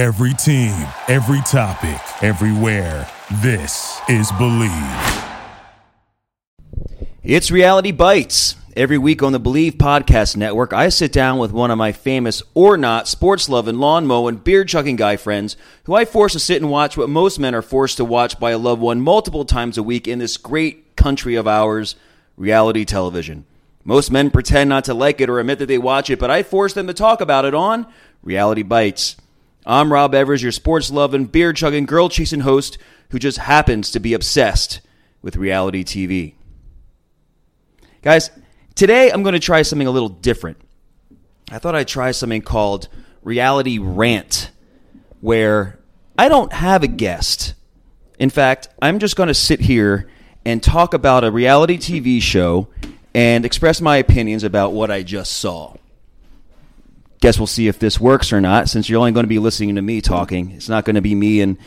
Every team, every topic, everywhere. This is Believe. It's Reality Bites. Every week on the Believe Podcast Network, I sit down with one of my famous or not sports loving, lawn mowing, beard chucking guy friends who I force to sit and watch what most men are forced to watch by a loved one multiple times a week in this great country of ours, reality television. Most men pretend not to like it or admit that they watch it, but I force them to talk about it on Reality Bites. I'm Rob Evors, your sports loving, beer chugging, girl chasing host who just happens to be obsessed with reality TV. Guys, today I'm going to try something a little different. I thought I'd try something called Reality Rant, where I don't have a guest. In fact, I'm just going to sit here and talk about a reality TV show and express my opinions about what I just saw. Guess we'll see if this works or not, since you're only going to be listening to me talking. It's not going to be me and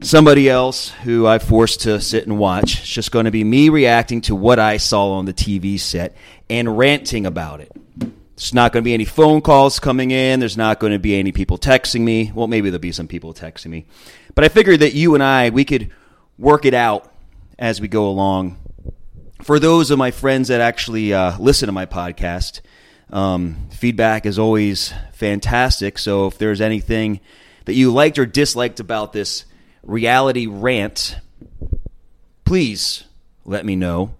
somebody else who I forced to sit and watch. It's just going to be me reacting to what I saw on the TV set and ranting about it. There's not going to be any phone calls coming in. There's not going to be any people texting me. Well, maybe there'll be some people texting me. But I figured that you and I, we could work it out as we go along. For those of my friends that actually uh, listen to my podcast, um, feedback is always fantastic. So if there's anything that you liked or disliked about this reality rant, please let me know.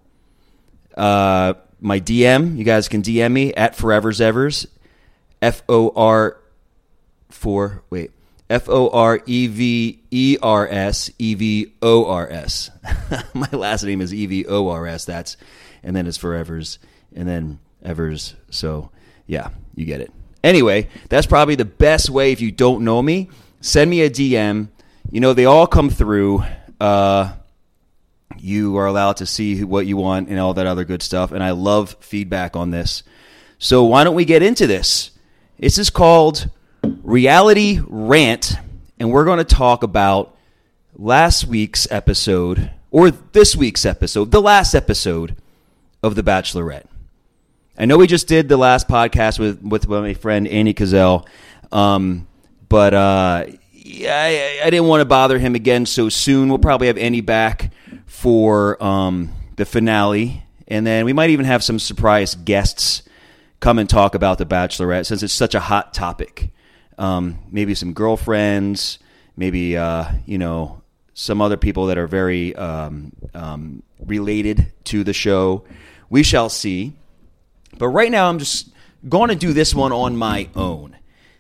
Uh, my DM, you guys can DM me at Forever's Evers, F O R for wait F O R E V E R S E V O R S. My last name is E V O R S. That's and then it's Forever's and then Evors. So yeah, you get it. Anyway, that's probably the best way if you don't know me. Send me a DM. You know they all come through. Uh, you are allowed to see what you want and all that other good stuff. And I love feedback on this. So why don't we get into this? This is called Reality Rant, and we're going to talk about last week's episode, or this week's episode, the last episode of The Bachelorette. I know we just did the last podcast with, with my friend Andy Cazell, um, but uh, I, I, didn't want to bother him again so soon. We'll probably have Andy back for um, the finale, and then we might even have some surprise guests come and talk about the Bachelorette since it's such a hot topic. Um, maybe some girlfriends, maybe uh, you know some other people that are very um, um, related to the show. We shall see. But right now, I'm just going to do this one on my own.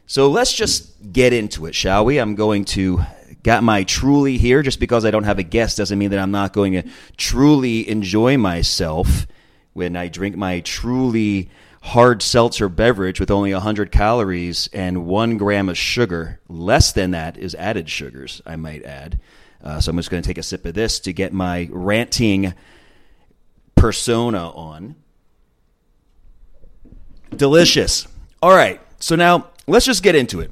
So let's just get into it, shall we? I'm going to got my truly here. Just because I don't have a guest doesn't mean that I'm not going to truly enjoy myself when I drink my truly hard seltzer beverage with only 100 calories and one gram of sugar. Less than that is added sugars, I might add. Uh, so I'm just going to take a sip of this to get my ranting persona on. Delicious. All right. So now let's just get into it.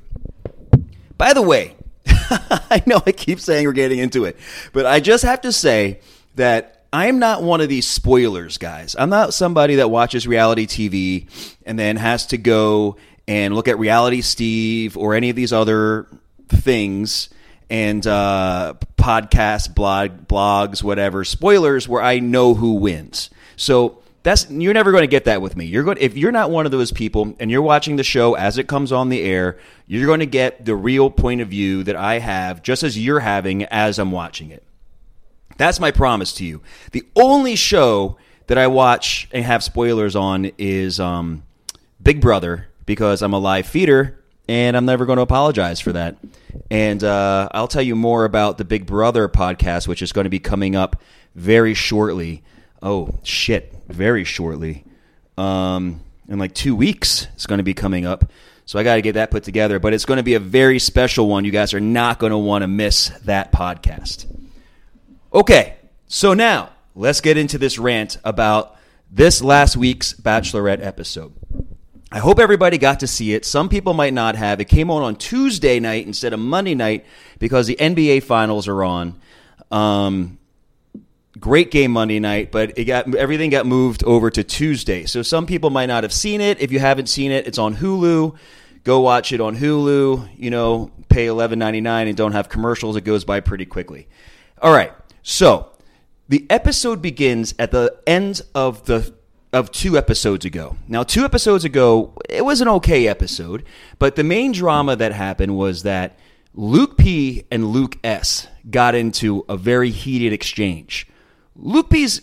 By the way, I know I keep saying we're getting into it, but I just have to say that I'm not one of these spoilers guys. I'm not somebody that watches reality TV and then has to go and look at Reality Steve or any of these other things and uh, podcasts, blog, blogs, whatever spoilers where I know who wins. So that's you're never going to get that with me. You're going if you're not one of those people and you're watching the show as it comes on the air, you're going to get the real point of view that I have just as you're having as I'm watching it. That's my promise to you. The only show that I watch and have spoilers on is um, Big Brother because I'm a live feeder and I'm never going to apologize for that. And uh, I'll tell you more about the Big Brother podcast, which is going to be coming up very shortly. Oh shit! very shortly. Um, in like two weeks, it's going to be coming up. So I got to get that put together. But it's going to be a very special one. You guys are not going to want to miss that podcast. Okay, so now let's get into this rant about this last week's Bachelorette episode. I hope everybody got to see it. Some people might not have. It came on on Tuesday night instead of Monday night because the NBA finals are on. Um, great game Monday night, but it got everything got moved over to Tuesday. So some people might not have seen it. If you haven't seen it, it's on Hulu. Go watch it on Hulu. You know, pay eleven ninety nine and don't have commercials. It goes by pretty quickly. All right, so the episode begins at the end of the of two episodes ago. Now, two episodes ago, it was an okay episode, but the main drama that happened was that Luke P and Luke S got into a very heated exchange. P's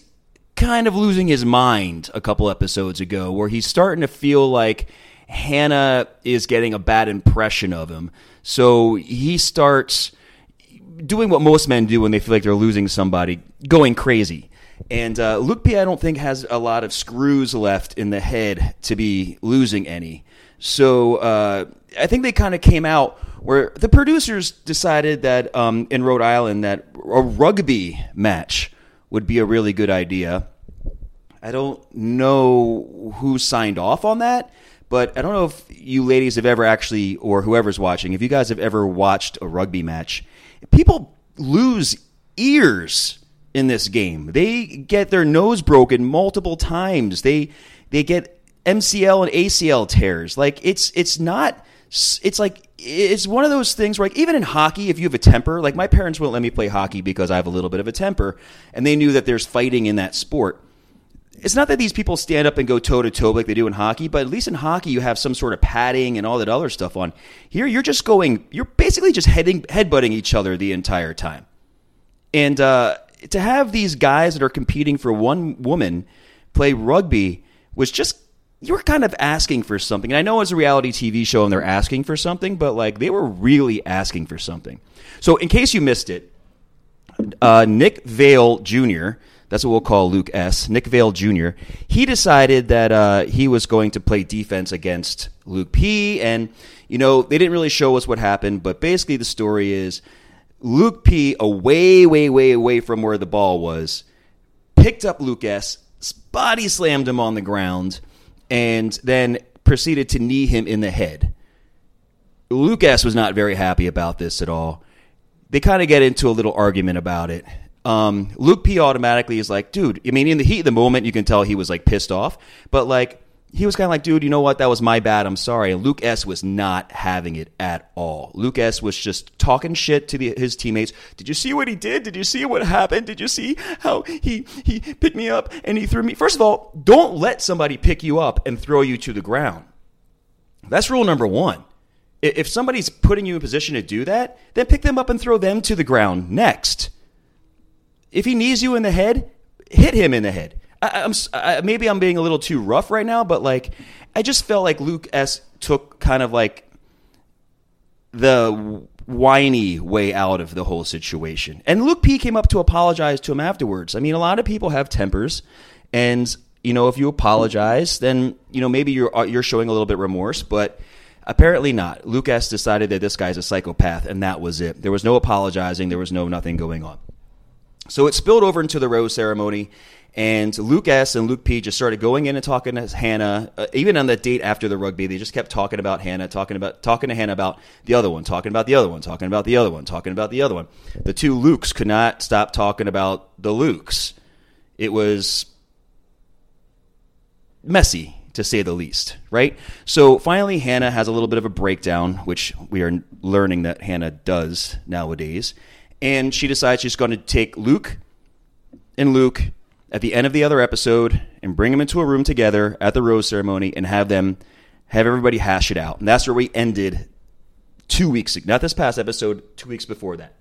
kind of losing his mind a couple episodes ago, where he's starting to feel like Hannah is getting a bad impression of him. So he starts doing what most men do when they feel like they're losing somebody, going crazy. And uh, Luke P, I don't think has a lot of screws left in the head to be losing any. So uh, I think they kind of came out where the producers decided that um, in Rhode Island that a rugby match would be a really good idea. I don't know who signed off on that, but I don't know if you ladies have ever actually, or whoever's watching, if you guys have ever watched a rugby match. People lose ears in this game. They get their nose broken multiple times. They they get MCL and ACL tears. Like it's it's not it's like it's one of those things where like even in hockey if you have a temper like my parents wouldn't let me play hockey because i have a little bit of a temper and they knew that there's fighting in that sport. It's not that these people stand up and go toe to toe like they do in hockey but at least in hockey you have some sort of padding and all that other stuff on. Here you're just going you're basically just heading headbutting each other the entire time. And uh, to have these guys that are competing for one woman play rugby was just you were kind of asking for something. And I know it's a reality TV show and they're asking for something, but like they were really asking for something. So, in case you missed it, uh, Nick Viall Jr., that's what we'll call Luke S. Nick Viall Jr., he decided that uh, he was going to play defense against Luke P. And, you know, they didn't really show us what happened, but basically the story is Luke P, away, way, way away from where the ball was, picked up Luke S., body slammed him on the ground and then proceeded to knee him in the head. Luke S was not very happy about this at all. They kind of get into a little argument about it. Um, Luke P automatically is like, dude, I mean, in the heat of the moment, you can tell he was like pissed off, but like, he was kind of like, dude, you know what? That was my bad. I'm sorry. And Luke S was not having it at all. Luke S was just talking shit to the, his teammates. Did you see what he did? Did you see what happened? Did you see how he he picked me up and he threw me? First of all, don't let somebody pick you up and throw you to the ground. That's rule number one. If somebody's putting you in position to do that, then pick them up and throw them to the ground next. If he knees you in the head, hit him in the head. I, am I, maybe I'm being a little too rough right now, but like I just felt like Luke S took kind of like the whiny way out of the whole situation. And Luke P came up to apologize to him afterwards. I mean, a lot of people have tempers, and you know, if you apologize, then you know maybe you're uh, you're showing a little bit remorse, but apparently not. Luke S decided that this guy's a psychopath, and that was it. There was no apologizing. There was no nothing going on. So it spilled over into the rose ceremony, and Luke S and Luke P just started going in and talking to Hannah. Uh, even on the date after the rugby, they just kept talking about Hannah, talking about talking to Hannah about the other one, talking about the other one, talking about the other one, talking about the other one. The two Lukes could not stop talking about the Lukes. It was messy to say the least, right? So finally, Hannah has a little bit of a breakdown, which we are learning that Hannah does nowadays. And she decides she's going to take Luke and Luke at the end of the other episode and bring them into a room together at the rose ceremony and have them have everybody hash it out. And that's where we ended two weeks ago. Not this past episode, two weeks before that.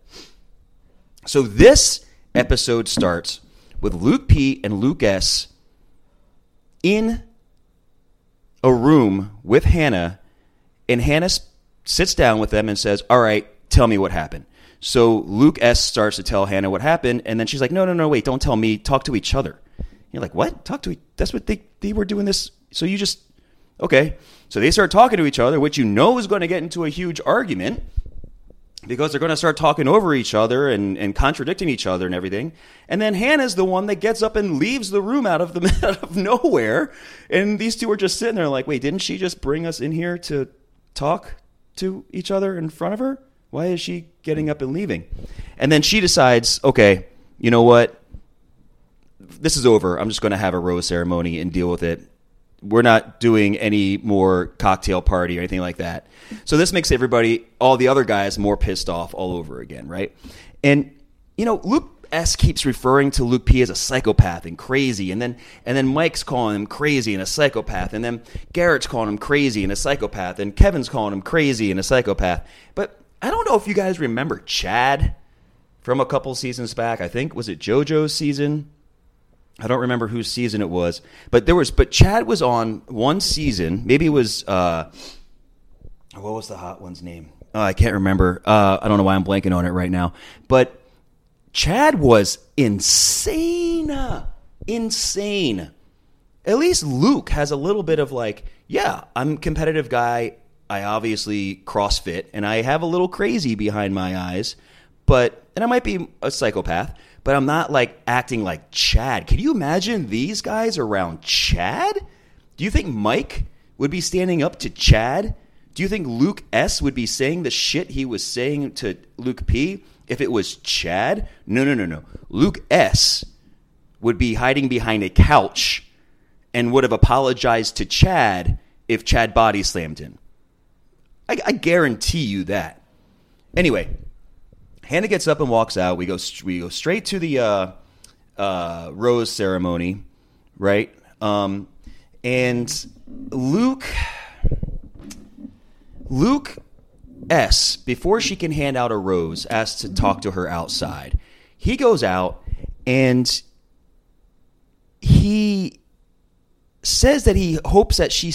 So this episode starts with Luke P and Luke S in a room with Hannah, and Hannah sits down with them and says, All right, tell me what happened. So Luke S starts to tell Hannah what happened, and then she's like, "No, no, no, wait! Don't tell me. Talk to each other." You're like, "What? Talk to? E- That's what they they were doing this. So you just okay." So they start talking to each other, which you know is going to get into a huge argument because they're going to start talking over each other and, and contradicting each other and everything. And then Hannah's the one that gets up and leaves the room out of the out of nowhere, and these two are just sitting there like, "Wait, didn't she just bring us in here to talk to each other in front of her?" Why is she getting up and leaving? And then she decides, okay, you know what? This is over. I'm just going to have a rose ceremony and deal with it we're not doing any more cocktail party or anything like that. So this makes everybody, all the other guys, more pissed off all over again, right? And you know, Luke S keeps referring to Luke P as a psychopath and crazy, and then and then Mike's calling him crazy and a psychopath, and then Garrett's calling him crazy and a psychopath, and Kevin's calling him crazy and a psychopath. But I don't know if you guys remember Chad from a couple seasons back. I think was it JoJo's season. I don't remember whose season it was, but there was. But Chad was on one season. Maybe it was. Uh, what was the hot one's name? Oh, I can't remember. Uh, I don't know why I'm blanking on it right now. But Chad was insane. Insane. At least Luke has a little bit of like, yeah, I'm competitive guy. I obviously CrossFit and I have a little crazy behind my eyes, but, and I might be a psychopath, but I'm not like acting like Chad. Can you imagine these guys around Chad? Do you think Mike would be standing up to Chad? Do you think Luke S would be saying the shit he was saying to Luke P? if it was Chad, no, no, no, no. Luke S would be hiding behind a couch and would have apologized to Chad if Chad body slammed him. I, I guarantee you that. Anyway, Hannah gets up and walks out. We go we go straight to the uh, uh, rose ceremony, right? Um, and Luke Luke S, before she can hand out a rose, asks to talk to her outside. He goes out and he says that he hopes that she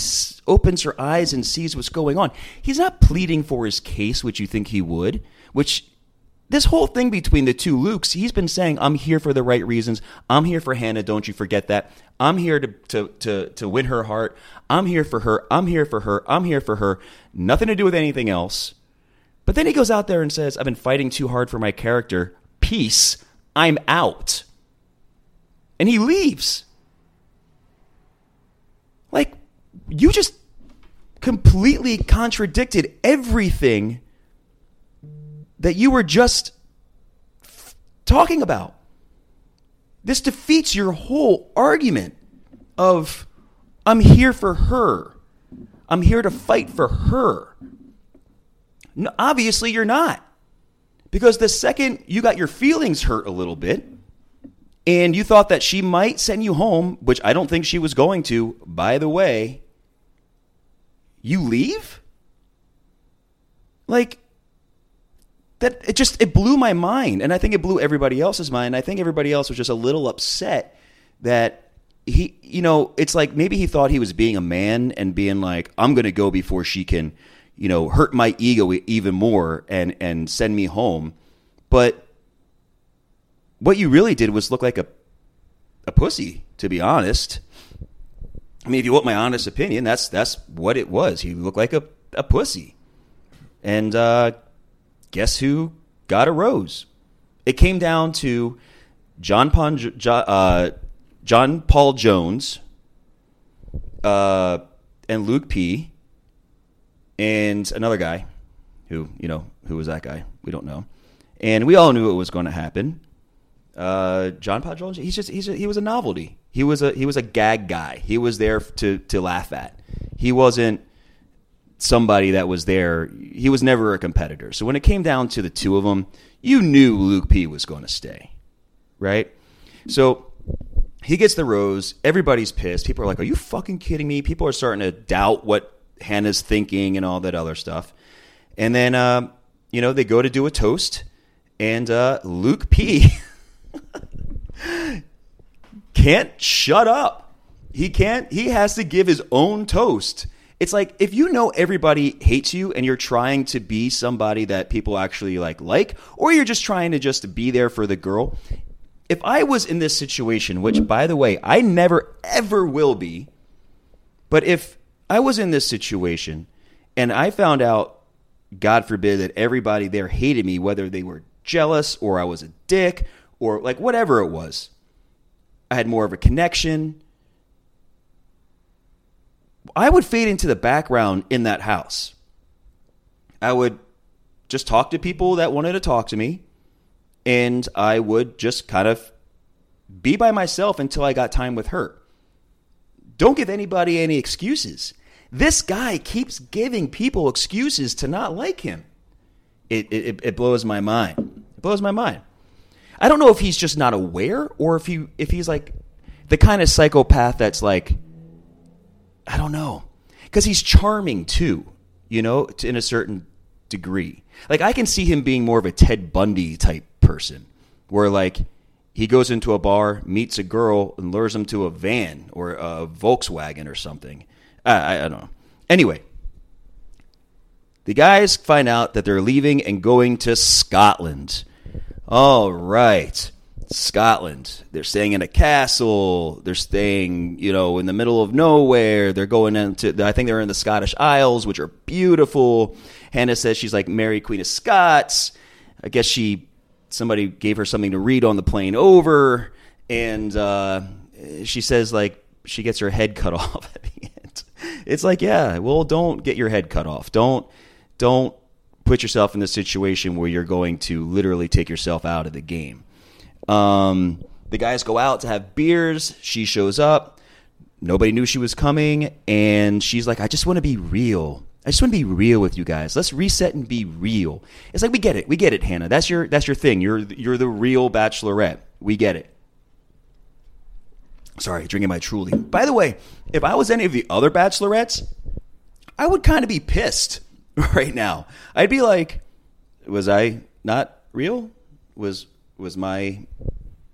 opens her eyes and sees what's going on. He's not pleading for his case, which you think he would, which this whole thing between the two Lukes, he's been saying, I'm here for the right reasons. I'm here for Hannah. Don't you forget that. I'm here to, to, to, to win her heart. I'm here for her. I'm here for her. I'm here for her. Nothing to do with anything else. But then he goes out there and says, I've been fighting too hard for my character. Peace. I'm out. And he leaves. Like, you just completely contradicted everything that you were just talking about. This defeats your whole argument of I'm here for her. I'm here to fight for her. No, obviously, you're not. Because the second you got your feelings hurt a little bit, and you thought that she might send you home, which I don't think she was going to, by the way, you leave? Like, that it just it blew my mind. And i think it blew everybody else's mind. I think everybody else was just a little upset that he you know it's like maybe he thought he was being a man and being like i'm going to go before she can you know hurt my ego even more and and send me home. But what you really did was look like a a pussy to be honest i mean if you want my honest opinion that's that's what it was he looked like a, a pussy and uh guess who got a rose? It came down to John, Pon, uh, John Paul Jones uh, and Luke P. and another guy who, you know, who was that guy? We don't know. And we all knew it was going to happen. Uh, John Paul he's just he's a, he was a novelty. He was a he was a gag guy. He was there to to laugh at. He wasn't somebody that was there. He was never a competitor. So when it came down to the two of them, you knew Luke P was going to stay, right? So he gets the rose. Everybody's pissed. People are like, "Are you fucking kidding me?" People are starting to doubt what Hannah's thinking and all that other stuff. And then, uh, you know, they go to do a toast, and uh, Luke P can't shut up. He can't. He has to give his own toast it's like if you know everybody hates you and you're trying to be somebody that people actually like like or you're just trying to just be there for the girl if i was in this situation which by the way i never ever will be but if i was in this situation and i found out god forbid that everybody there hated me whether they were jealous or i was a dick or like whatever it was i had more of a connection I would fade into the background in that house. I would just talk to people that wanted to talk to me, and I would just kind of be by myself until I got time with her. don't give anybody any excuses. This guy keeps giving people excuses to not like him. It, it, it blows my mind. It blows my mind. I don't know if he's just not aware or if he if he's like the kind of psychopath that's like I don't know. Cuz he's charming too, you know, to, in a certain degree. Like I can see him being more of a Ted Bundy type person where like he goes into a bar, meets a girl and lures him to a van or a Volkswagen or something. I, I, I don't know. Anyway, the guys find out that they're leaving and going to Scotland. All right. Scotland. They're staying in a castle. They're staying, you know, in the middle of nowhere. They're going into, I think they're in the Scottish Isles, which are beautiful. Hannah says she's like Mary Queen of Scots. I guess she, somebody gave her something to read on the plane over. And uh, she says, like, she gets her head cut off at the end. It's like, yeah, well, don't get your head cut off. Don't, don't put yourself in the situation where you're going to literally take yourself out of the game. Um, the guys go out to have beers. She shows up. Nobody knew she was coming, and she's like, "I just want to be real. I just want to be real with you guys. Let's reset and be real." It's like we get it. We get it, Hannah. That's your that's your thing. You're you're the real bachelorette. We get it. Sorry, drinking my Truly. By the way, if I was any of the other bachelorettes, I would kind of be pissed right now. I'd be like, was I not real? Was was my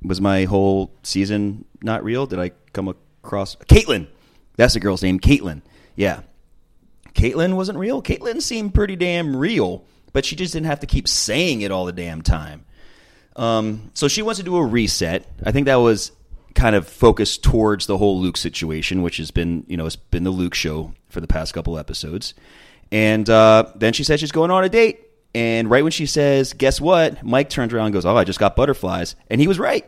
was my whole season not real? Did I come across Caitlin? That's the girl's name, Caitlin. Yeah, Caitlin wasn't real. Caitlin seemed pretty damn real, but she just didn't have to keep saying it all the damn time. Um, so she wants to do a reset. I think that was kind of focused towards the whole Luke situation, which has been you know it's been the Luke show for the past couple episodes. And uh, then she says she's going on a date. And right when she says, guess what? Mike turns around and goes, oh, I just got butterflies. And he was right.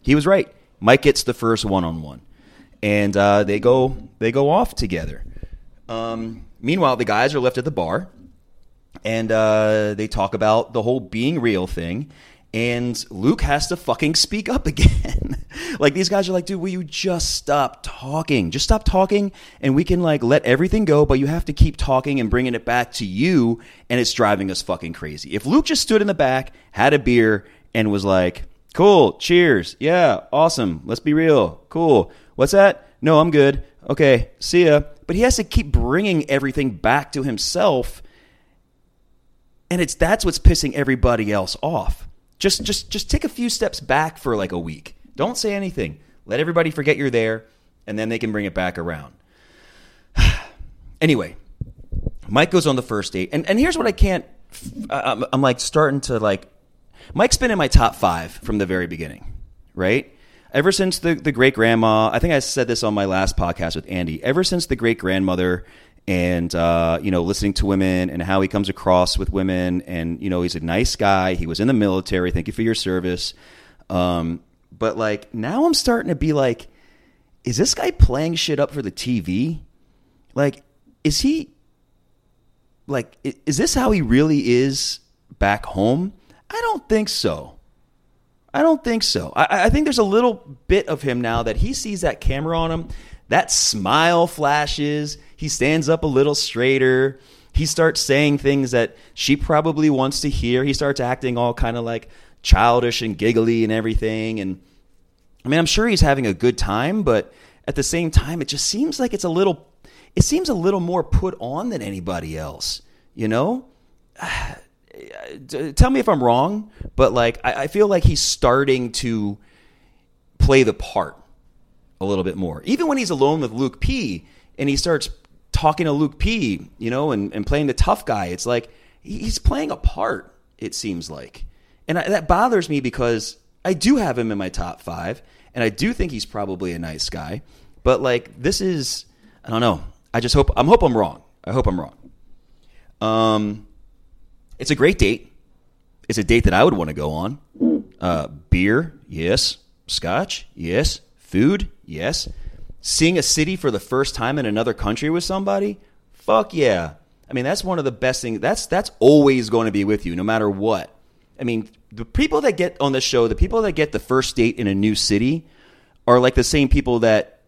He was right. Mike gets the first one on one. And uh, they go they go off together. Um, meanwhile, the guys are left at the bar, and uh, they talk about the whole being real thing and Luke has to fucking speak up again. like these guys are like, dude, will you just stop talking? Just stop talking, and we can like let everything go. But you have to keep talking and bringing it back to you, and it's driving us fucking crazy. If Luke just stood in the back, had a beer, and was like, "Cool, cheers, yeah, awesome, let's be real, cool. What's that? No, I'm good. Okay, see ya." But he has to keep bringing everything back to himself, and it's that's what's pissing everybody else off just just just take a few steps back for like a week. Don't say anything. Let everybody forget you're there, and then they can bring it back around. anyway, Mike goes on the first date, and and here's what I can't. I'm, uh, um, I'm like starting to like. Mike's been in my top five from the very beginning, right? Ever since the the great grandma, I think I said this on my last podcast with Andy. Ever since the great grandmother and uh, you know listening to women and how he comes across with women. And you know he's a nice guy. He was in the military. Thank you for your service. Um, but like now i'm starting to be like is this guy playing shit up for the tv like is he like is this how he really is back home? I don't think so. I don't think so. I, I think there's a little bit of him now that he sees that camera on him that smile flashes. He stands up a little straighter. He starts saying things that she probably wants to hear. He starts acting all kind of like childish and giggly and everything. And I mean, I'm sure he's having a good time, but at the same time, it just seems like it's a little, it seems a little more put on than anybody else, you know? Tell me if I'm wrong, but like, I, I feel like he's starting to play the part a little bit more. Even when he's alone with Luke P and he starts talking to Luke P, you know, and, and playing the tough guy, it's like he's playing a part, it seems like. And I, that bothers me because I do have him in my top five, and I do think he's probably a nice guy. But like, this is, I don't know. I just hope, I'm hope I'm wrong. I hope I'm wrong. Um, it's a great date. It's a date that I would want to go on. Uh, beer, yes. Scotch, yes. Food, yes. Seeing a city for the first time in another country with somebody, fuck yeah. I mean, that's one of the best things. That's that's always going to be with you, no matter what. I mean, the people that get on the show, the people that get the first date in a new city, are like the same people that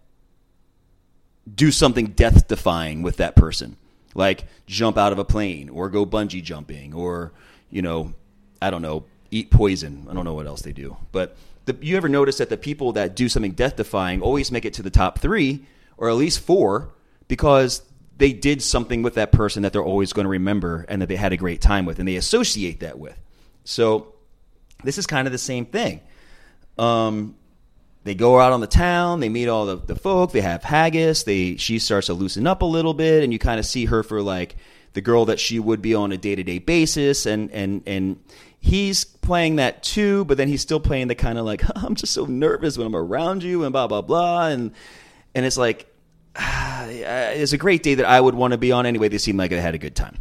do something death defying with that person, like jump out of a plane or go bungee jumping or, you know, I don't know, eat poison. I don't know what else they do. But the, you ever notice that the people that do something death defying always make it to the top three or at least four because they did something with that person that they're always going to remember and that they had a great time with and they associate that with. So this is kind of the same thing. Um, they go out on the town, they meet all the, the folk, they have haggis, they she starts to loosen up a little bit, and you kind of see her for like the girl that she would be on a day to day basis, and and and he's playing that too, but then he's still playing the kind of like I'm just so nervous when I'm around you and blah blah blah, and and it's like it's a great day that I would want to be on anyway. They seem like they had a good time.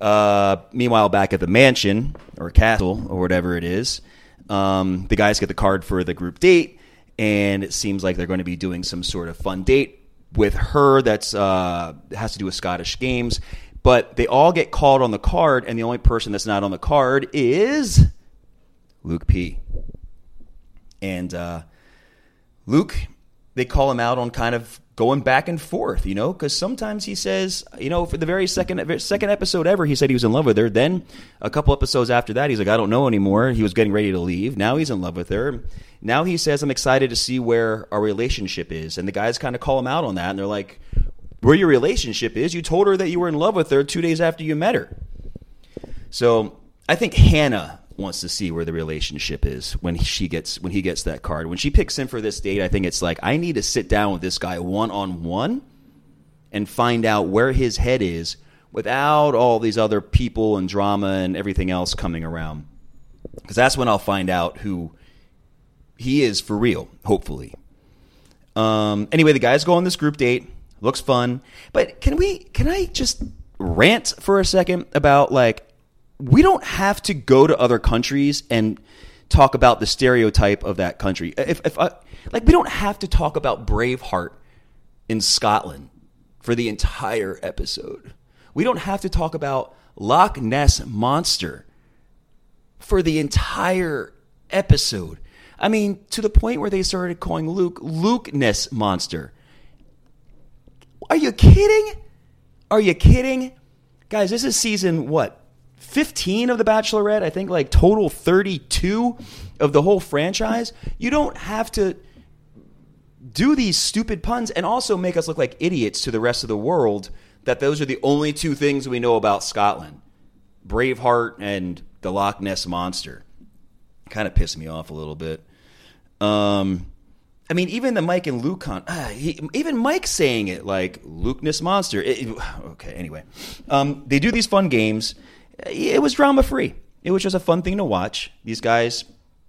Uh, meanwhile, back at the mansion or castle or whatever it is, um, the guys get the card for the group date, and it seems like they're going to be doing some sort of fun date with her that's uh, has to do with Scottish games. But they all get called on the card, and the only person that's not on the card is Luke P. And uh, Luke, they call him out on kind of going back and forth, you know, because sometimes he says, you know, for the very second second episode ever, he said he was in love with her. Then a couple episodes after that, he's like, I don't know anymore. He was getting ready to leave. Now he's in love with her. Now he says, I'm excited to see where our relationship is. And the guys kind of call him out on that, and they're like, where your relationship is? You told her that you were in love with her two days after you met her. So I think Hannah wants to see where the relationship is when she gets when he gets that card. When she picks him for this date, I think it's like I need to sit down with this guy one on one and find out where his head is without all these other people and drama and everything else coming around. Because that's when I'll find out who he is for real, hopefully. Um, anyway, the guys go on this group date. Looks fun. But can we can I just rant for a second about like we don't have to go to other countries and talk about the stereotype of that country. If, if I, like, we don't have to talk about Braveheart in Scotland for the entire episode. We don't have to talk about Loch Ness Monster for the entire episode. I mean, to the point where they started calling Luke Luke Ness Monster. Are you kidding? Are you kidding? Guys, this is season what? 15 of The Bachelorette, I think like total 32 of the whole franchise. You don't have to do these stupid puns and also make us look like idiots to the rest of the world that those are the only two things we know about Scotland Braveheart and the Loch Ness Monster. Kind of pissed me off a little bit. Um, I mean, even the Mike and Luke, con- uh, he, even Mike saying it like Luke Ness Monster. It, okay, anyway. Um, they do these fun games it was drama free. It was just a fun thing to watch. These guys,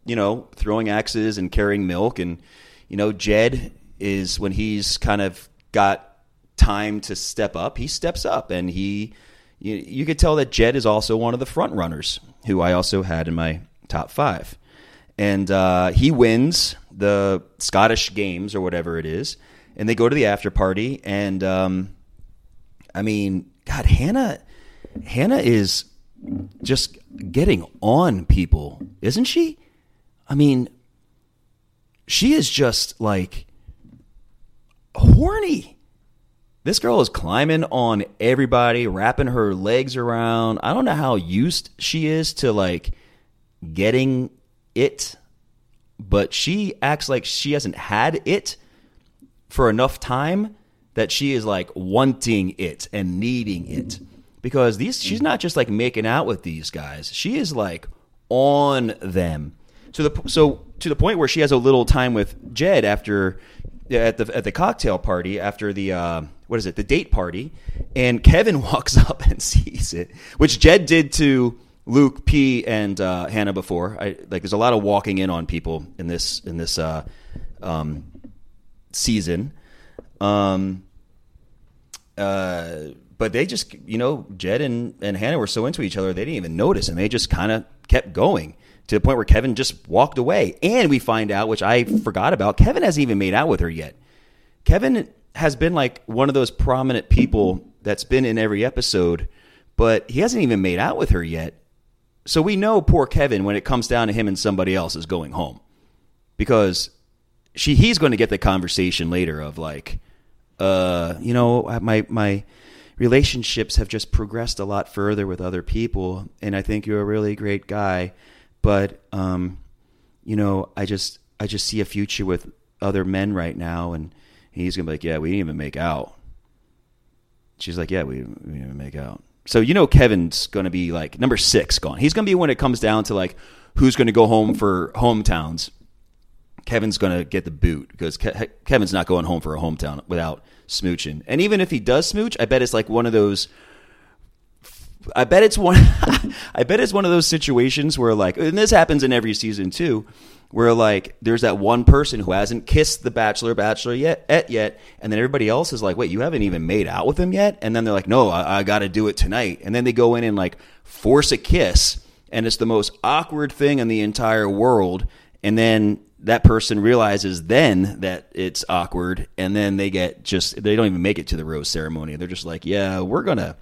you know, throwing axes and carrying milk, and you know, Jed is when he's kind of got time to step up, he steps up, and he, you, you could tell that Jed is also one of the front runners who I also had in my top five, and uh, he wins the Scottish Games or whatever it is, and they go to the after party, and um, I mean, God, Hannah, Hannah is just getting on people, isn't she? I mean, she is just like horny. This girl is climbing on everybody, wrapping her legs around. I don't know how used she is to like getting it, but she acts like she hasn't had it for enough time that she is like wanting it and needing it because these she's not just like making out with these guys. She is like on them. To the so to the point where she has a little time with Jed after at the at the cocktail party after the uh, what is it the date party, and Kevin walks up and sees it, which Jed did to Luke P and uh, Hannah before. I like there's a lot of walking in on people in this in this uh, um, season. Um, uh, but they just, you know, Jed and, and Hannah were so into each other, they didn't even notice, and they just kind of kept going to the point where Kevin just walked away. And we find out, which I forgot about, Kevin hasn't even made out with her yet. Kevin has been like one of those prominent people that's been in every episode, but he hasn't even made out with her yet. So we know poor Kevin, when it comes down to him and somebody else, is going home because she he's going to get the conversation later of like, uh, you know, my my relationships have just progressed a lot further with other people, and I think you're a really great guy, but um, you know, I just I just see a future with other men right now, and he's gonna be like, yeah, we didn't even make out. She's like, yeah, we, we didn't even make out. So you know, Kevin's gonna be like number six gone. He's gonna be when it comes down to like who's gonna go home for hometowns. Kevin's going to get the boot because Ke- Kevin's not going home for a hometown without smooching. And even if he does smooch, I bet it's like one of those. I bet it's one. I bet it's one of those situations where like, and this happens in every season too, where like there's that one person who hasn't kissed the bachelor, bachelor yet, yet, and then everybody else is like, wait, you haven't even made out with him yet, and then they're like, no, I, I got to do it tonight, and then they go in and like force a kiss, and it's the most awkward thing in the entire world, and then that person realizes then that it's awkward and then they get just they don't even make it to the rose ceremony. They're just like yeah we're gonna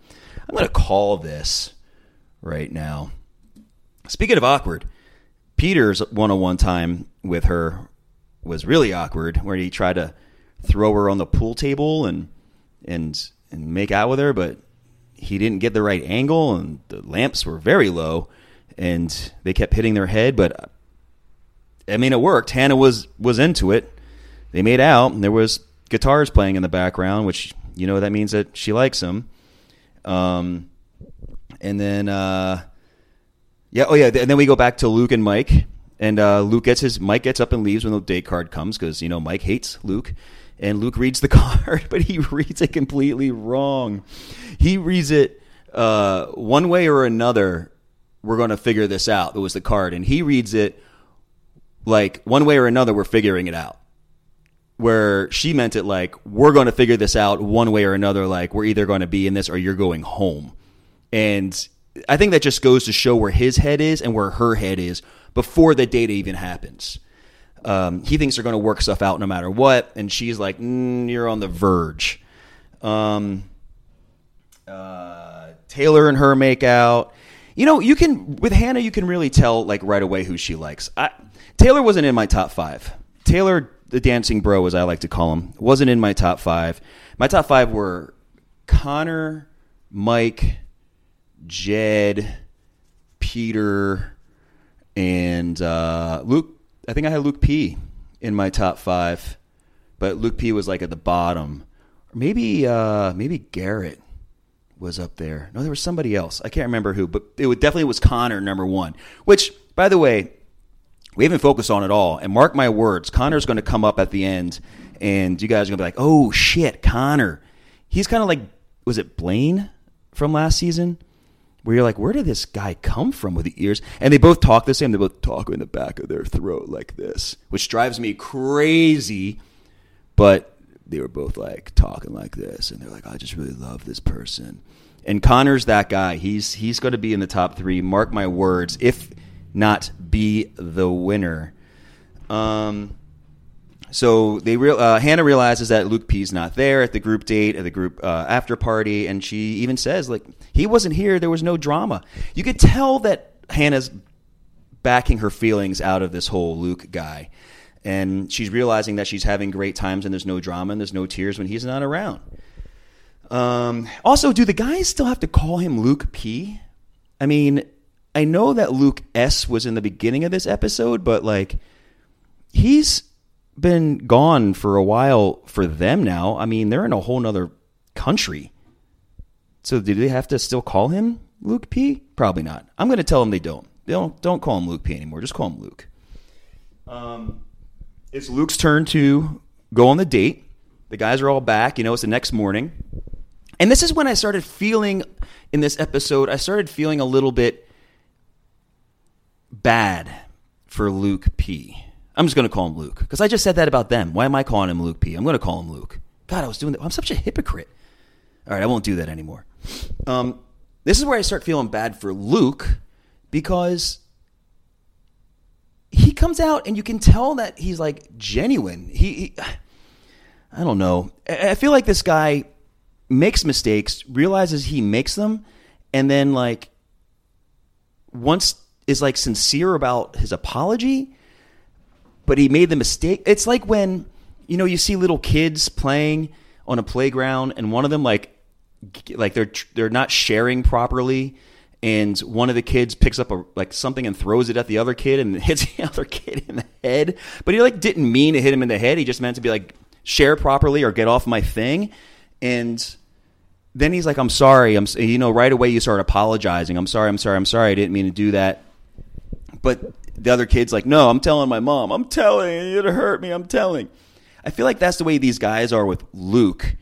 i'm gonna call this right now speaking of awkward peter's one-on-one time with her was really awkward where he tried to throw her on the pool table and and and make out with her but he didn't get the right angle and the lamps were very low and they kept hitting their head but I mean, it worked. Hannah was was into it. They made out, and there was guitars playing in the background, which you know that means that she likes him. Um, and then uh, yeah, oh yeah, and then we go back to Luke and Mike, and uh, Luke gets his Mike gets up and leaves when the date card comes because you know Mike hates Luke, and Luke reads the card, but he reads it completely wrong. He reads it uh, one way or another. We're going to figure this out. It was the card, and he reads it like one way or another we're figuring it out where she meant it like we're going to figure this out one way or another like we're either going to be in this or you're going home. And i think that just goes to show where his head is and where her head is before the date even happens. Um, he thinks they're going to work stuff out no matter what and she's like mm, you're on the verge. Um, uh, taylor and her make out. You know you can with hannah you can really tell like right away who she likes. I Taylor wasn't in my top five. Taylor, the dancing bro, as I like to call him, wasn't in my top five. My top five were Connor, Mike, Jed, Peter, and uh, Luke. I think I had Luke P in my top five, but Luke P was like at the bottom. maybe uh, maybe Garrett was up there. No, there was somebody else. I can't remember who, but it definitely was Connor number one. Which, by the way, we haven't focused on it all. And mark my words, Connor's going to come up at the end, and you guys are going to be like, "Oh shit, Connor." He's kind of like, was it Blaine from last season? Where you're like, where did this guy come from with the ears? And they both talk the same. They both talk in the back of their throat like this, which drives me crazy. But they were both like talking like this, and they're like, I just really love this person. And Connor's that guy. He's he's going to be in the top three. Mark my words. If not be the winner. Um, so they real uh, Hannah realizes that Luke P's not there at the group date at the group uh, after party, and she even says like he wasn't here. There was no drama. You could tell that Hannah's backing her feelings out of this whole Luke guy, and she's realizing that she's having great times and there's no drama and there's no tears when he's not around. Um, also, do the guys still have to call him Luke P? I mean, I know that Luke S was in the beginning of this episode, but like he's been gone for a while for them now. I mean, they're in a whole nother country. So do they have to still call him Luke P? Probably not. I'm going to tell them they don't. They don't don't call him Luke P anymore. Just call him Luke. Um, it's Luke's turn to go on the date. The guys are all back. You know, it's the next morning. And this is when I started feeling in this episode, I started feeling a little bit bad for Luke P. I'm just going to call him Luke because I just said that about them. Why am I calling him Luke P? I'm going to call him Luke. God, I was doing that. I'm such a hypocrite. All right, I won't do that anymore. Um, this is where I start feeling bad for Luke because he comes out and you can tell that he's like genuine. He, he I don't know. I feel like this guy makes mistakes, realizes he makes them, and then like once is like sincere about his apology, but he made the mistake. It's like when you know you see little kids playing on a playground, and one of them like like they're they're not sharing properly and one of the kids picks up a like something and throws it at the other kid and hits the other kid in the head. But he like didn't mean to hit him in the head. He just meant to be like share properly or get off my thing. And then he's like i'm sorry. I'm you know right away you start apologizing. I'm sorry i'm sorry i'm sorry. I didn't mean to do that but the other kid's like no i'm telling my mom. I'm telling. It hurt me. I'm telling. I feel like that's the way these guys are with luke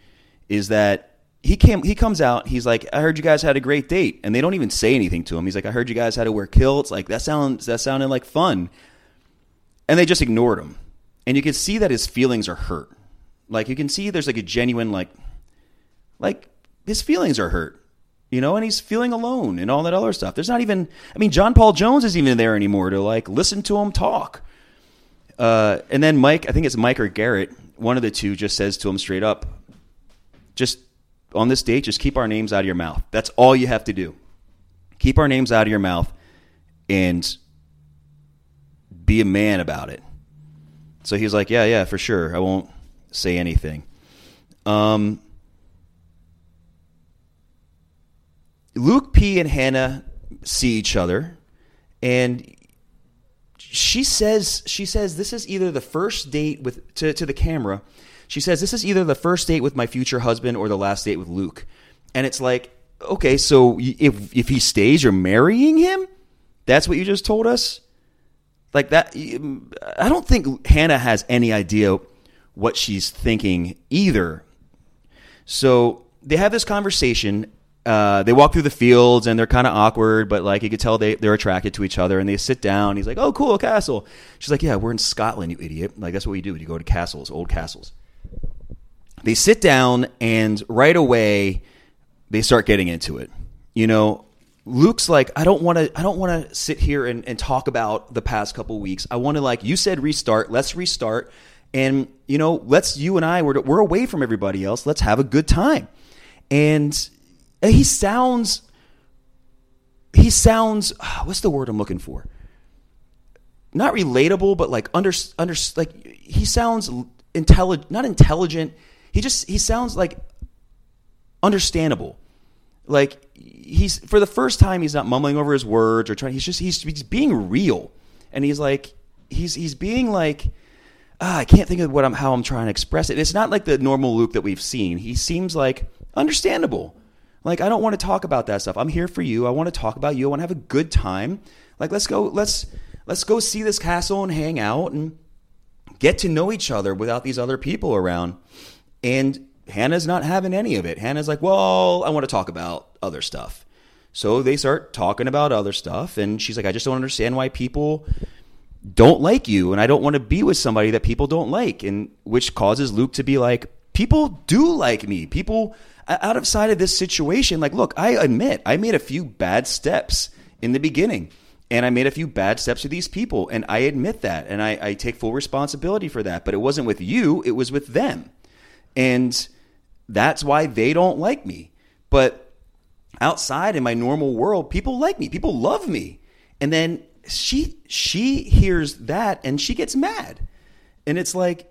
is that he came he comes out he's like i heard you guys had a great date and they don't even say anything to him. He's like i heard you guys had to wear kilts. Like that sounds that sounded like fun. And they just ignored him. And you can see that his feelings are hurt. Like you can see there's like a genuine like like his feelings are hurt you know and he's feeling alone and all that other stuff there's not even i mean john paul jones isn't even there anymore to like listen to him talk uh, and then mike i think it's mike or garrett one of the two just says to him straight up just on this date, just keep our names out of your mouth. That's all you have to do. Keep our names out of your mouth and be a man about it. So he's like, yeah, yeah, for sure. I won't say anything. Um, Luke P and Hannah see each other, and she says she says this is either the first date with to, to the camera she says, This is either the first date with my future husband or the last date with Luke. And it's like, okay, so if, if he stays, you're marrying him? That's what you just told us? Like that, I don't think Hannah has any idea what she's thinking either. So they have this conversation. Uh, they walk through the fields and they're kind of awkward, but like you could tell they, they're attracted to each other. And they sit down. He's like, "Oh, cool, castle." She's like, "Yeah, we're in Scotland, you idiot. Like that's what we do. You go to castles, old castles." They sit down and right away they start getting into it. You know, Luke's like, I don't want to. I don't want to sit here and, and talk about the past couple weeks. I want to like you said, restart. Let's restart, and you know, let's you and I we're we're away from everybody else. Let's have a good time. And he sounds, he sounds. What's the word I'm looking for? Not relatable, but like under under like he sounds intelligent. Not intelligent he just he sounds like understandable. Like he's for the first time he's not mumbling over his words or trying. He's just he's, he's being real, and he's like he's he's being like. Ah, I can't think of what I'm how I'm trying to express it. It's not like the normal Luke that we've seen. He seems like understandable. Like I don't want to talk about that stuff. I'm here for you. I want to talk about you. I want to have a good time. Like let's go let's let's go see this castle and hang out and get to know each other without these other people around. And Hannah's not having any of it. Hannah's like, well, I want to talk about other stuff. So they start talking about other stuff. And she's like, I just don't understand why people don't like you. And I don't want to be with somebody that people don't like. And which causes Luke to be like, people do like me. People out of sight of this situation, like, look, I admit I made a few bad steps in the beginning. And I made a few bad steps with these people. And I admit that. And I, I take full responsibility for that. But it wasn't with you, it was with them. And that's why they don't like me. But outside in my normal world, people like me. People love me. And then she she hears that and she gets mad. And it's like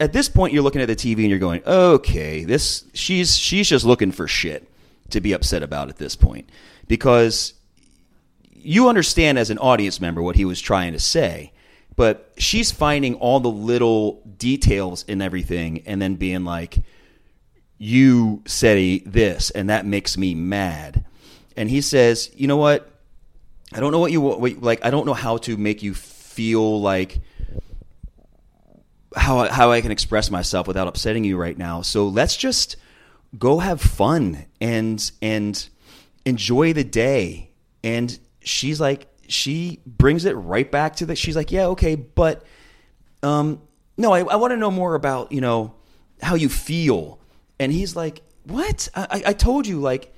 at this point you're looking at the TV and you're going, "Okay, this she's she's just looking for shit to be upset about at this point." Because you understand as an audience member what he was trying to say but she's finding all the little details in everything and then being like you said this and that makes me mad and he says you know what i don't know what you like i don't know how to make you feel like how how I can express myself without upsetting you right now. So let's just go have fun and and enjoy the day. And she's like, she brings it right back to that. She's like, yeah, okay, but um, no, I, I want to know more about you know how you feel. And he's like, what? I, I told you, like,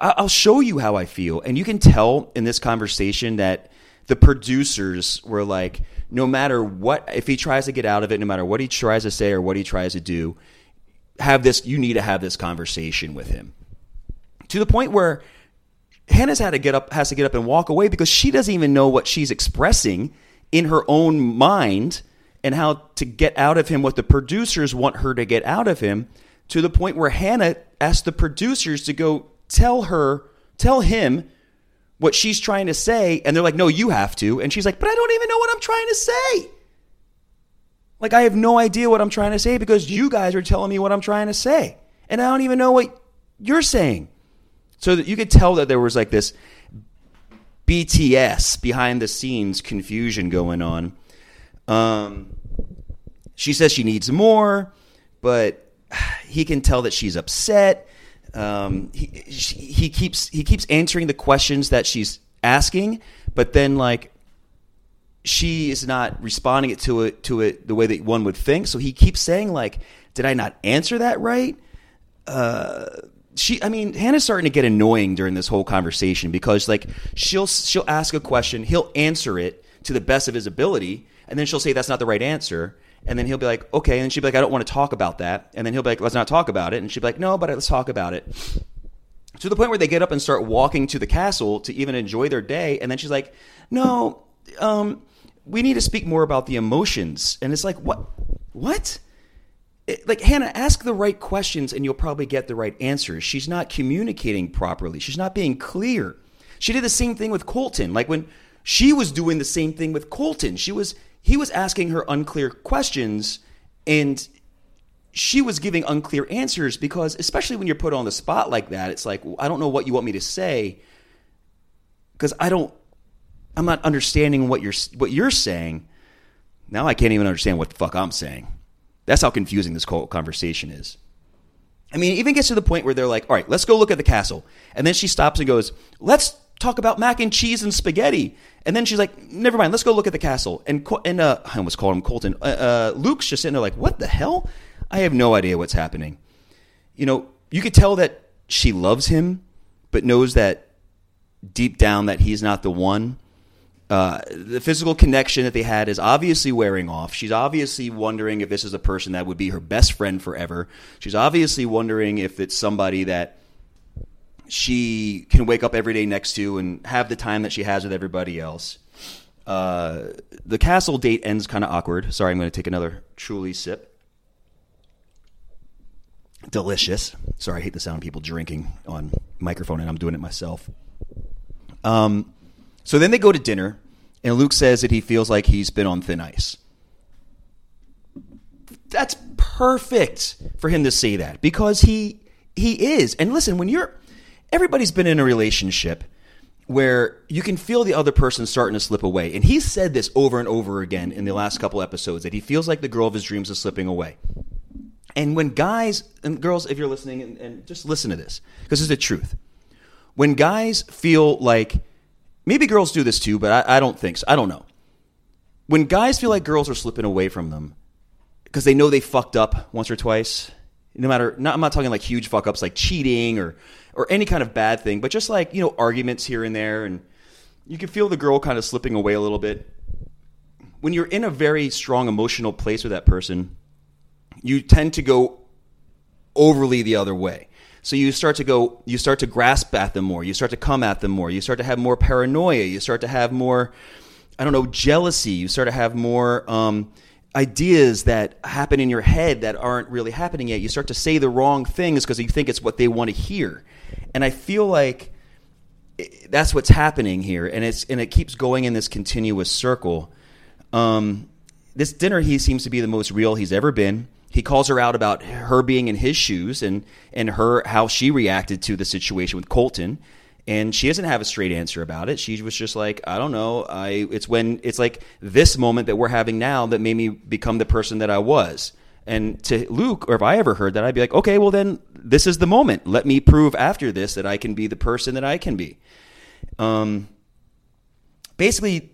I'll show you how I feel. And you can tell in this conversation that the producers were like, no matter what, if he tries to get out of it, no matter what he tries to say or what he tries to do, have this, you need to have this conversation with him. To the point where Hannah's had to get up, has to get up and walk away because she doesn't even know what she's expressing in her own mind. and how to get out of him what the producers want her to get out of him to the point where Hannah asked the producers to go tell her, tell him what she's trying to say. And they're like, no, you have to. And she's like, but I don't even know what I'm trying to say. Like, I have no idea what I'm trying to say because you guys are telling me what I'm trying to say. And I don't even know what you're saying. So that you could tell that there was like this BTS behind the scenes confusion going on. Um, she says she needs more, but he can tell that she's upset. Um, he, he keeps he keeps answering the questions that she's asking, but then like she is not responding it to it to it the way that one would think. So he keeps saying like, "Did I not answer that right?" Uh, she, I mean, Hannah's starting to get annoying during this whole conversation because like she'll she'll ask a question, he'll answer it to the best of his ability, and then she'll say that's not the right answer, and then he'll be like, okay, and she'd be like, I don't want to talk about that, and then he'll be like, let's not talk about it, and she'd be like, no, but let's talk about it. To the point where they get up and start walking to the castle to even enjoy their day, and then she's like, no, um, we need to speak more about the emotions, and it's like, what, what? It, like Hannah, ask the right questions and you'll probably get the right answers. She's not communicating properly. She's not being clear. She did the same thing with Colton. Like when she was doing the same thing with Colton, she was he was asking her unclear questions and she was giving unclear answers because especially when you're put on the spot like that, it's like I don't know what you want me to say because I don't I'm not understanding what you're what you're saying. Now I can't even understand what the fuck I'm saying. That's how confusing this conversation is. I mean, it even gets to the point where they're like, all right, let's go look at the castle. And then she stops and goes, let's talk about mac and cheese and spaghetti. And then she's like, never mind, let's go look at the castle. And, and uh, I almost called him Colton. Uh, uh, Luke's just sitting there like, what the hell? I have no idea what's happening. You know, you could tell that she loves him, but knows that deep down that he's not the one. Uh, the physical connection that they had is obviously wearing off. She's obviously wondering if this is a person that would be her best friend forever. She's obviously wondering if it's somebody that she can wake up every day next to and have the time that she has with everybody else. Uh, the castle date ends kind of awkward. Sorry, I'm going to take another truly sip. Delicious. Sorry, I hate the sound of people drinking on microphone, and I'm doing it myself. Um, so then they go to dinner, and Luke says that he feels like he's been on thin ice. That's perfect for him to say that because he he is. And listen, when you're everybody's been in a relationship where you can feel the other person starting to slip away. And he said this over and over again in the last couple episodes that he feels like the girl of his dreams is slipping away. And when guys and girls, if you're listening, and, and just listen to this, because it's the truth. When guys feel like Maybe girls do this too, but I, I don't think so. I don't know. When guys feel like girls are slipping away from them because they know they fucked up once or twice, no matter, not, I'm not talking like huge fuck ups like cheating or, or any kind of bad thing, but just like, you know, arguments here and there. And you can feel the girl kind of slipping away a little bit. When you're in a very strong emotional place with that person, you tend to go overly the other way. So you start to go, you start to grasp at them more. You start to come at them more. You start to have more paranoia. You start to have more, I don't know, jealousy. You start to have more um, ideas that happen in your head that aren't really happening yet. You start to say the wrong things because you think it's what they want to hear. And I feel like that's what's happening here, and it's and it keeps going in this continuous circle. Um, this dinner, he seems to be the most real he's ever been he calls her out about her being in his shoes and and her how she reacted to the situation with Colton and she doesn't have a straight answer about it. She was just like, I don't know. I it's when it's like this moment that we're having now that made me become the person that I was. And to Luke, or if I ever heard that, I'd be like, okay, well then this is the moment. Let me prove after this that I can be the person that I can be. Um, basically,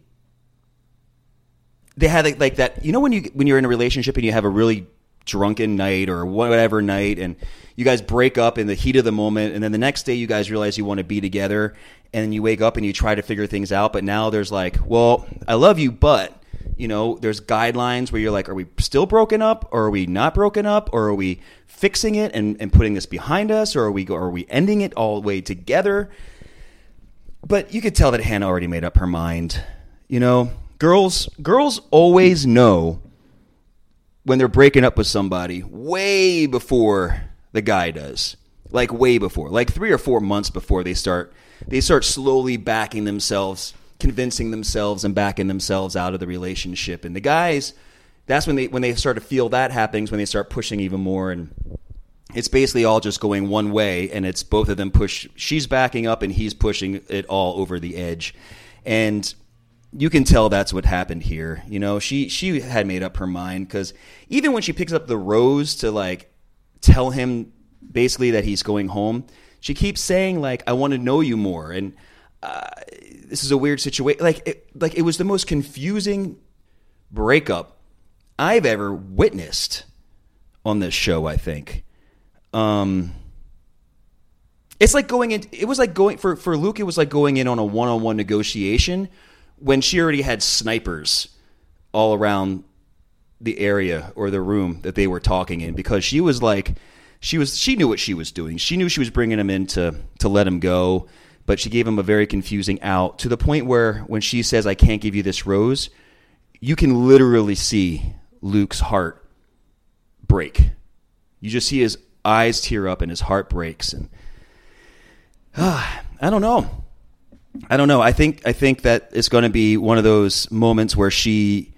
they had like, that. You know when you when you're in a relationship and you have a really drunken night or whatever night and you guys break up in the heat of the moment and then the next day you guys realize you want to be together and you wake up and you try to figure things out but now there's like well i love you but you know there's guidelines where you're like are we still broken up or are we not broken up or are we fixing it and, and putting this behind us or are we are we ending it all the way together? But you could tell that hannah already made up her mind you know? Girls girls always know when they're breaking up with somebody way before the guy does. Like way before. Like 3 or 4 months before they start they start slowly backing themselves, convincing themselves and backing themselves out of the relationship. And the guys that's when they when they start to feel that happening when they start pushing even more and it's basically all just going one way and it's both of them push she's backing up and he's pushing it all over the edge and you can tell that's what happened here you know she she had made up her mind because even when she picks up the rose to like tell him basically that he's going home she keeps saying like i want to know you more and uh, this is a weird situation like it, like it was the most confusing breakup i've ever witnessed on this show i think um, it's like going in. It was like going for for Luke. It was like going in on a one on one negotiation when she already had snipers all around the area or the room that they were talking in because she was like she was she knew what she was doing. She knew she was bringing him in to to let him go, but she gave him a very confusing out to the point where when she says I can't give you this rose, you can literally see Luke's heart break. You just see his eyes tear up and his heart breaks and uh, I don't know. I don't know. I think I think that it's going to be one of those moments where she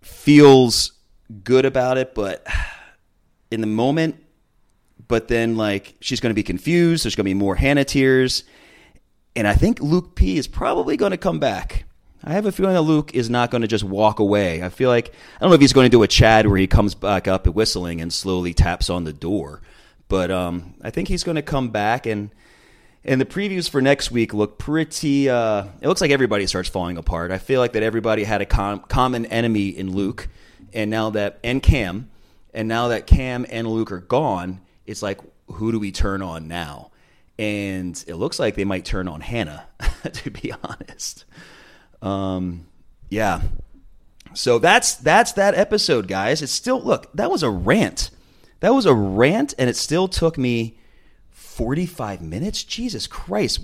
feels good about it, but in the moment, but then like she's going to be confused. There's going to be more Hannah tears, and I think Luke P is probably going to come back. I have a feeling that Luke is not going to just walk away. I feel like I don't know if he's going to do a Chad where he comes back up whistling and slowly taps on the door, but um, I think he's going to come back and. And the previews for next week look pretty. Uh, it looks like everybody starts falling apart. I feel like that everybody had a com- common enemy in Luke, and now that and Cam, and now that Cam and Luke are gone, it's like who do we turn on now? And it looks like they might turn on Hannah, to be honest. Um, yeah. So that's that's that episode, guys. It's still look, that was a rant. That was a rant, and it still took me 45 minutes. Jesus Christ.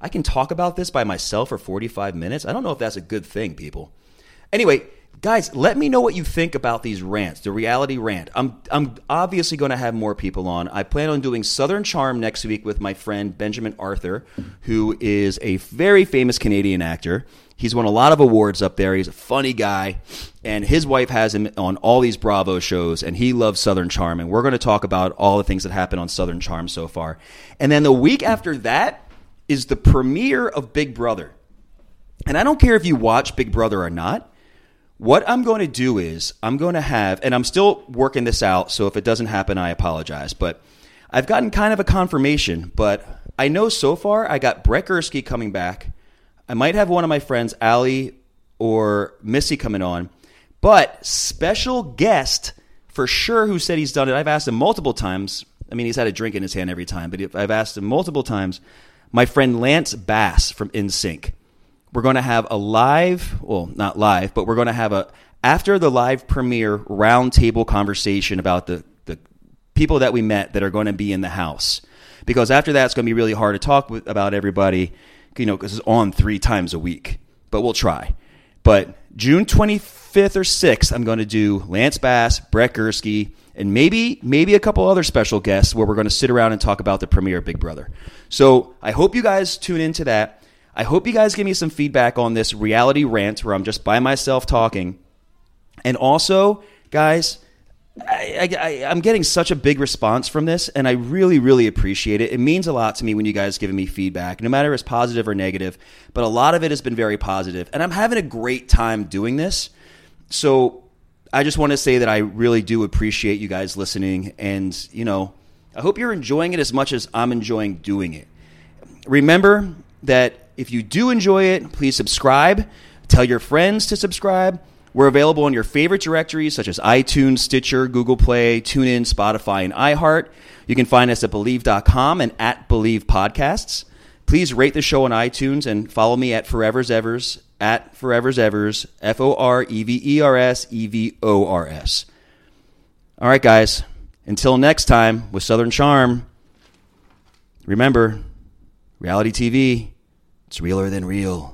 I can talk about this by myself for 45 minutes. I don't know if that's a good thing, people. Anyway, guys, let me know what you think about these rants, the reality rant. I'm I'm obviously going to have more people on. I plan on doing Southern Charm next week with my friend Benjamin Arthur, who is a very famous Canadian actor. He's won a lot of awards up there. He's a funny guy, and his wife has him on all these Bravo shows, and he loves Southern Charm. And we're going to talk about all the things that happened on Southern Charm so far. And then the week after that is the premiere of Big Brother. And I don't care if you watch Big Brother or not. What I'm going to do is I'm going to have, and I'm still working this out, so if it doesn't happen, I apologize. But I've gotten kind of a confirmation, but I know so far I got Brett Gursky coming back. I might have one of my friends, Ali or Missy, coming on, but special guest for sure who said he's done it. I've asked him multiple times. I mean, he's had a drink in his hand every time, but I've asked him multiple times. My friend Lance Bass from NSYNC. We're going to have a live, well, not live, but we're going to have a after the live premiere roundtable conversation about the the people that we met that are going to be in the house. Because after that, it's going to be really hard to talk with, about everybody you know, because it's on three times a week, but we'll try. But June 25th or 6th, I'm going to do Lance Bass, Brett Gursky, and maybe maybe a couple other special guests where we're going to sit around and talk about the premiere of Big Brother. So I hope you guys tune into that. I hope you guys give me some feedback on this reality rant where I'm just by myself talking. And also, guys, I, I, am getting such a big response from this, and I really, really appreciate it. It means a lot to me when you guys giving me feedback, no matter it's positive or negative. But a lot of it has been very positive, and I'm having a great time doing this. So I just want to say that I really do appreciate you guys listening, and you know, I hope you're enjoying it as much as I'm enjoying doing it. Remember that if you do enjoy it, please subscribe. Tell your friends to subscribe we're available on your favorite directories such as iTunes, Stitcher, Google Play, TuneIn, Spotify, and iHeart. You can find us at Bleav.com and at Bleav Podcasts. Please rate the show on iTunes and follow me at Forever's Evors at Forever's Evors, F O R E V E R S E V O R S. All right, guys. Until next time with Southern Charm, remember reality TV, it's realer than real.